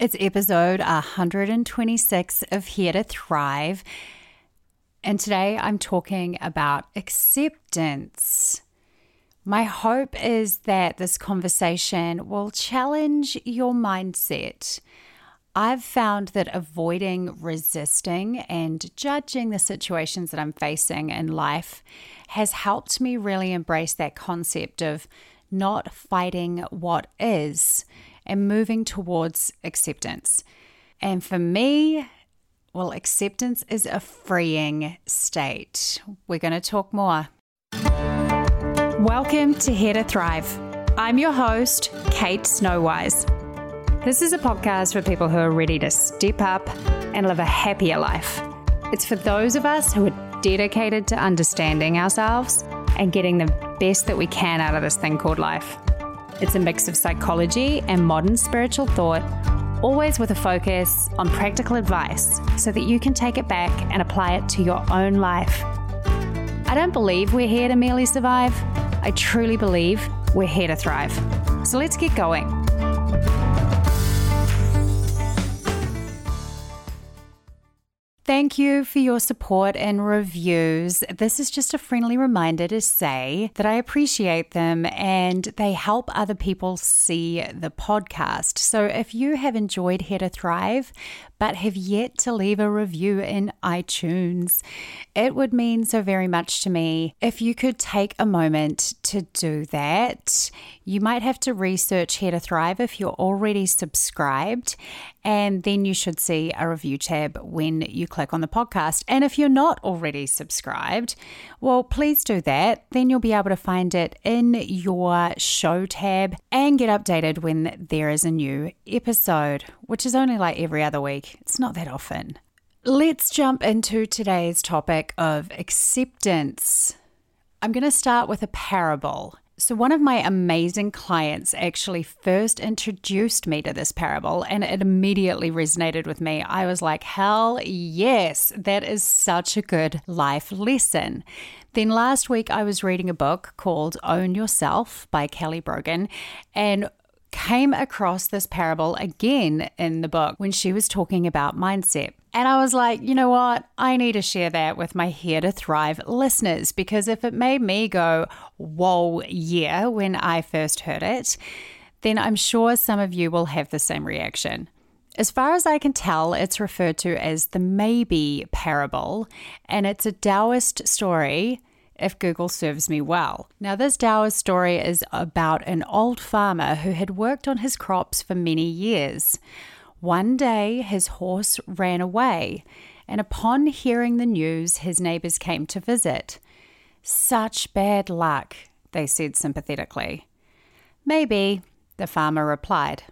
It's episode 126 of Here to Thrive. And today I'm talking about acceptance. My hope is that this conversation will challenge your mindset. I've found that avoiding resisting and judging the situations that I'm facing in life has helped me really embrace that concept of not fighting what is and moving towards acceptance. And for me, well, acceptance is a freeing state. We're going to talk more. Welcome to Here to Thrive. I'm your host, Kate Snowise. This is a podcast for people who are ready to step up and live a happier life. It's for those of us who are dedicated to understanding ourselves and getting the best that we can out of this thing called life. It's a mix of psychology and modern spiritual thought, always with a focus on practical advice so that you can take it back and apply it to your own life. I don't believe we're here to merely survive. I truly believe we're here to thrive. So let's get going. Thank you for your support and reviews. This is just a friendly reminder to say that I appreciate them and they help other people see the podcast. So if you have enjoyed Here to Thrive, but have yet to leave a review in iTunes, it would mean so very much to me if you could take a moment to do that. You might have to research Here to Thrive if you're already subscribed, and then you should see a review tab when you click on the podcast. And if you're not already subscribed, well, please do that. Then you'll be able to find it in your show tab and get updated when there is a new episode, which is only like every other week. It's not that often. Let's jump into today's topic of acceptance. I'm going to start with a parable. So, one of my amazing clients actually first introduced me to this parable, and it immediately resonated with me. I was like, hell yes, that is such a good life lesson. Then last week, I was reading a book called Own Yourself by Kelly Brogan, and came across this parable again in the book when she was talking about mindset. And I was like, you know what? I need to share that with my Here to Thrive listeners because if it made me go, whoa, yeah, when I first heard it, then I'm sure some of you will have the same reaction. As far as I can tell, it's referred to as the maybe parable, and it's a Taoist story if Google serves me well. Now, this Taoist story is about an old farmer who had worked on his crops for many years. One day, his horse ran away, and upon hearing the news, his neighbors came to visit. Such bad luck, they said sympathetically. Maybe, the farmer replied.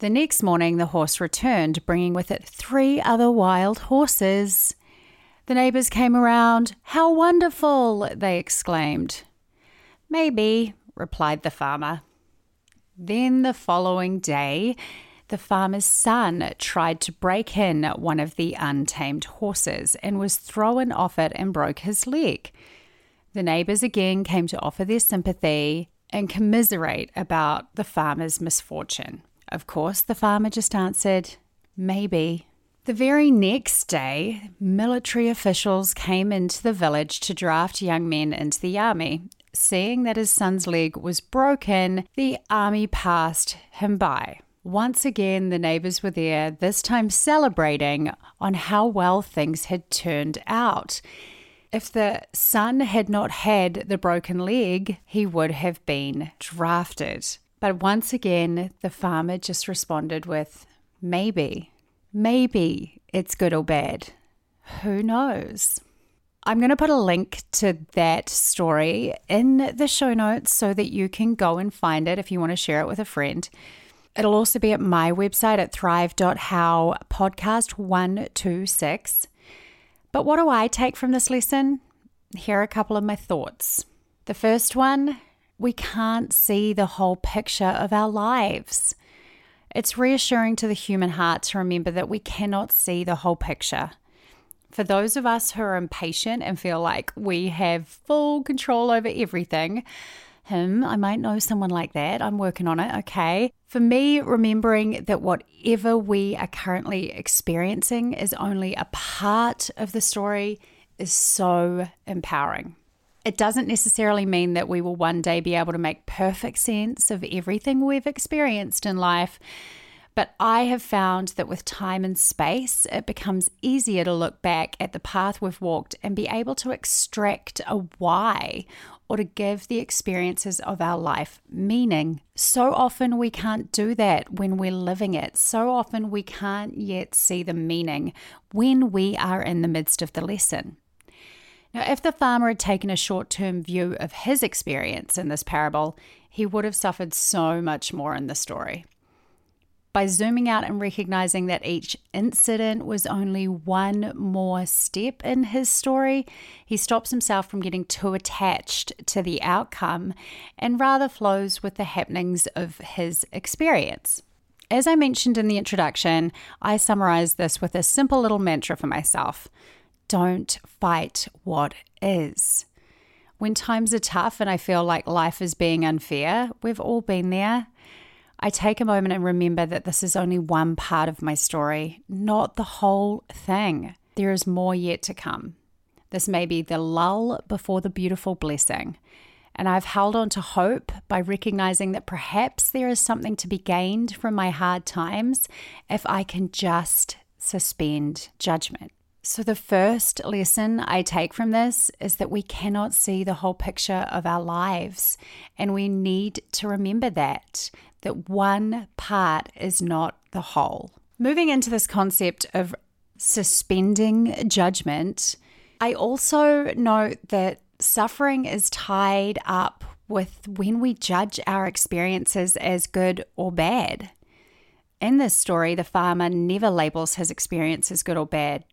The next morning, the horse returned, bringing with it three other wild horses. The neighbors came around. How wonderful! they exclaimed. Maybe, replied the farmer. Then the following day, the farmer's son tried to break in one of the untamed horses and was thrown off it and broke his leg. The neighbors again came to offer their sympathy and commiserate about the farmer's misfortune. Of course, the farmer just answered, Maybe. The very next day, military officials came into the village to draft young men into the army. Seeing that his son's leg was broken, the army passed him by. Once again, the neighbors were there, this time celebrating on how well things had turned out. If the son had not had the broken leg, he would have been drafted. But once again, the farmer just responded with, maybe. Maybe it's good or bad. Who knows? I'm going to put a link to that story in the show notes so that you can go and find it if you want to share it with a friend. It'll also be at my website at thrive.how podcast 126. But what do I take from this lesson? Here are a couple of my thoughts. The first one we can't see the whole picture of our lives. It's reassuring to the human heart to remember that we cannot see the whole picture. For those of us who are impatient and feel like we have full control over everything, him. I might know someone like that. I'm working on it. Okay. For me, remembering that whatever we are currently experiencing is only a part of the story is so empowering. It doesn't necessarily mean that we will one day be able to make perfect sense of everything we've experienced in life. But I have found that with time and space, it becomes easier to look back at the path we've walked and be able to extract a why or to give the experiences of our life meaning. So often we can't do that when we're living it. So often we can't yet see the meaning when we are in the midst of the lesson. Now, if the farmer had taken a short term view of his experience in this parable, he would have suffered so much more in the story. By zooming out and recognizing that each incident was only one more step in his story, he stops himself from getting too attached to the outcome and rather flows with the happenings of his experience. As I mentioned in the introduction, I summarize this with a simple little mantra for myself don't fight what is. When times are tough and I feel like life is being unfair, we've all been there. I take a moment and remember that this is only one part of my story, not the whole thing. There is more yet to come. This may be the lull before the beautiful blessing. And I've held on to hope by recognizing that perhaps there is something to be gained from my hard times if I can just suspend judgment. So, the first lesson I take from this is that we cannot see the whole picture of our lives. And we need to remember that, that one part is not the whole. Moving into this concept of suspending judgment, I also note that suffering is tied up with when we judge our experiences as good or bad. In this story, the farmer never labels his experience as good or bad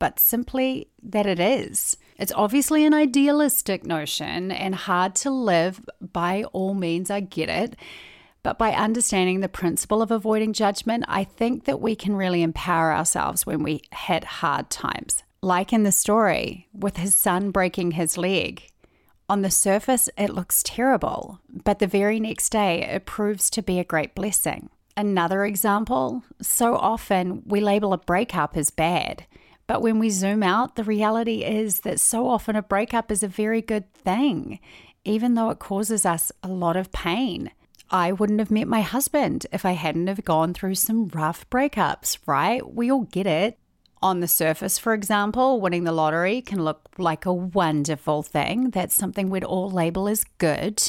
but simply that it is. It's obviously an idealistic notion and hard to live. By all means, I get it. But by understanding the principle of avoiding judgment, I think that we can really empower ourselves when we hit hard times. Like in the story with his son breaking his leg. On the surface, it looks terrible, but the very next day, it proves to be a great blessing. Another example so often we label a breakup as bad. But when we zoom out, the reality is that so often a breakup is a very good thing, even though it causes us a lot of pain. I wouldn't have met my husband if I hadn't have gone through some rough breakups, right? We all get it. On the surface, for example, winning the lottery can look like a wonderful thing. That's something we'd all label as good.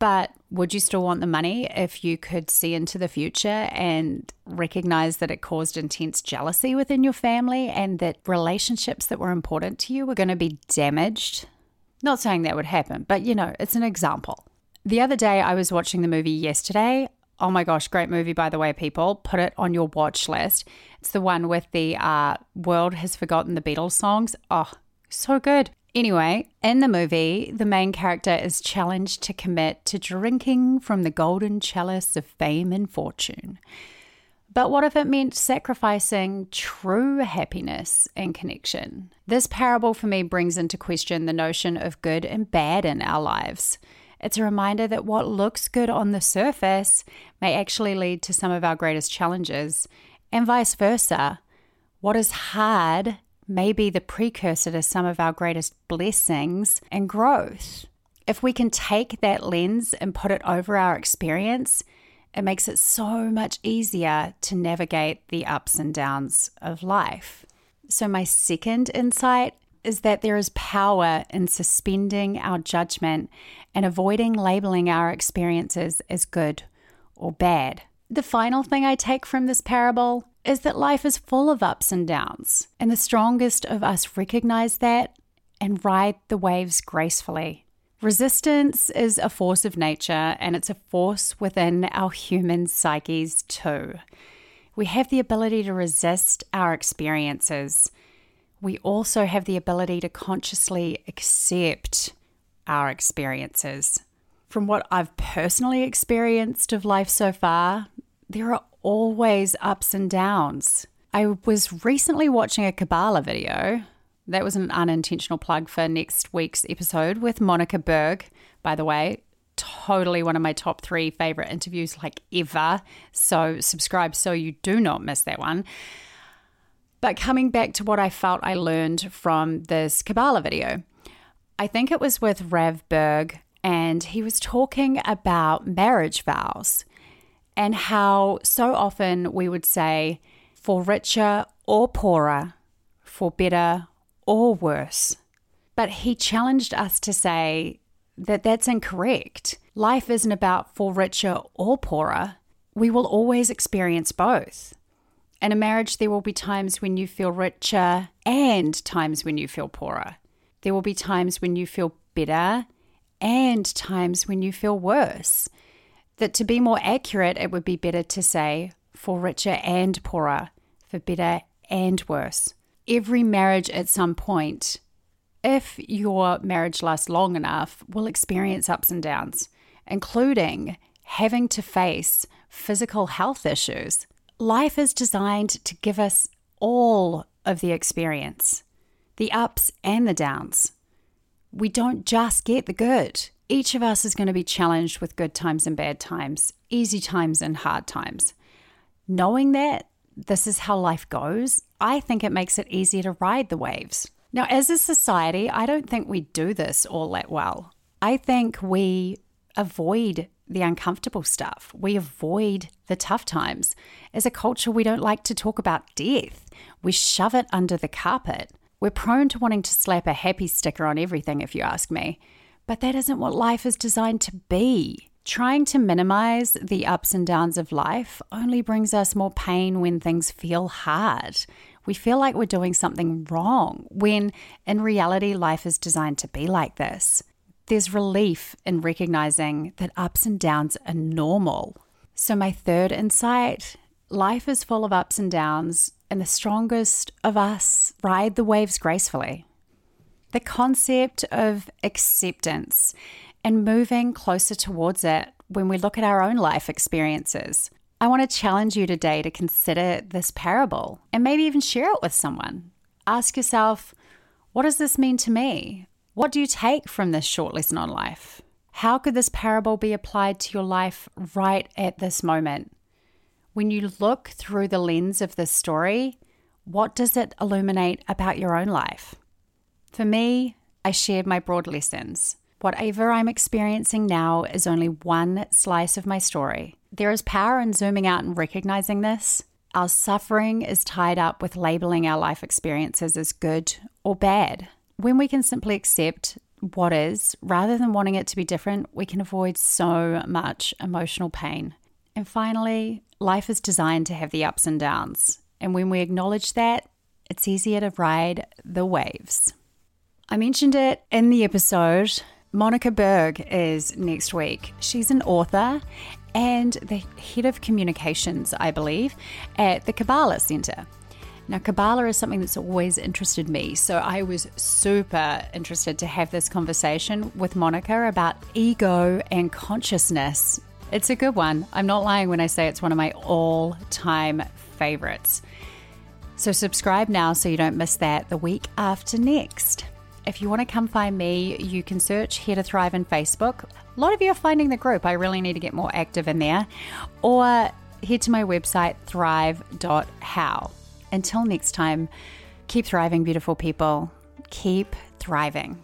But would you still want the money if you could see into the future and recognize that it caused intense jealousy within your family and that relationships that were important to you were going to be damaged? Not saying that would happen, but you know, it's an example. The other day, I was watching the movie yesterday. Oh my gosh, great movie, by the way, people. Put it on your watch list. It's the one with the uh, World Has Forgotten the Beatles songs. Oh, so good. Anyway, in the movie, the main character is challenged to commit to drinking from the golden chalice of fame and fortune. But what if it meant sacrificing true happiness and connection? This parable for me brings into question the notion of good and bad in our lives. It's a reminder that what looks good on the surface may actually lead to some of our greatest challenges, and vice versa. What is hard may be the precursor to some of our greatest blessings and growth. If we can take that lens and put it over our experience, it makes it so much easier to navigate the ups and downs of life. So, my second insight is that there is power in suspending our judgment and avoiding labeling our experiences as good or bad. The final thing I take from this parable is that life is full of ups and downs, and the strongest of us recognize that and ride the waves gracefully. Resistance is a force of nature, and it's a force within our human psyches too. We have the ability to resist our experiences. We also have the ability to consciously accept our experiences. From what I've personally experienced of life so far, there are always ups and downs. I was recently watching a Kabbalah video. That was an unintentional plug for next week's episode with Monica Berg. By the way, totally one of my top three favorite interviews, like ever. So, subscribe so you do not miss that one. But coming back to what I felt I learned from this Kabbalah video, I think it was with Rav Berg, and he was talking about marriage vows and how so often we would say, for richer or poorer, for better or worse. But he challenged us to say that that's incorrect. Life isn't about for richer or poorer. We will always experience both. In a marriage, there will be times when you feel richer and times when you feel poorer. There will be times when you feel better and times when you feel worse. That to be more accurate, it would be better to say for richer and poorer, for better and worse. Every marriage at some point if your marriage lasts long enough, will experience ups and downs, including having to face physical health issues. Life is designed to give us all of the experience, the ups and the downs. We don't just get the good. Each of us is going to be challenged with good times and bad times, easy times and hard times. Knowing that this is how life goes, I think it makes it easier to ride the waves. Now, as a society, I don't think we do this all that well. I think we avoid the uncomfortable stuff. We avoid the tough times. As a culture, we don't like to talk about death. We shove it under the carpet. We're prone to wanting to slap a happy sticker on everything, if you ask me. But that isn't what life is designed to be. Trying to minimize the ups and downs of life only brings us more pain when things feel hard we feel like we're doing something wrong when in reality, life is designed to be like this. There's relief in recognizing that ups and downs are normal. So, my third insight life is full of ups and downs, and the strongest of us ride the waves gracefully. The concept of acceptance and moving closer towards it when we look at our own life experiences. I want to challenge you today to consider this parable and maybe even share it with someone. Ask yourself, what does this mean to me? What do you take from this short lesson on life? How could this parable be applied to your life right at this moment? When you look through the lens of this story, what does it illuminate about your own life? For me, I shared my broad lessons. Whatever I'm experiencing now is only one slice of my story. There is power in zooming out and recognizing this. Our suffering is tied up with labeling our life experiences as good or bad. When we can simply accept what is, rather than wanting it to be different, we can avoid so much emotional pain. And finally, life is designed to have the ups and downs. And when we acknowledge that, it's easier to ride the waves. I mentioned it in the episode. Monica Berg is next week. She's an author and the head of communications, I believe, at the Kabbalah Center. Now, Kabbalah is something that's always interested me, so I was super interested to have this conversation with Monica about ego and consciousness. It's a good one. I'm not lying when I say it's one of my all time favorites. So, subscribe now so you don't miss that the week after next. If you want to come find me, you can search Here to Thrive in Facebook. A lot of you are finding the group. I really need to get more active in there. Or head to my website, thrive.how. Until next time, keep thriving, beautiful people. Keep thriving.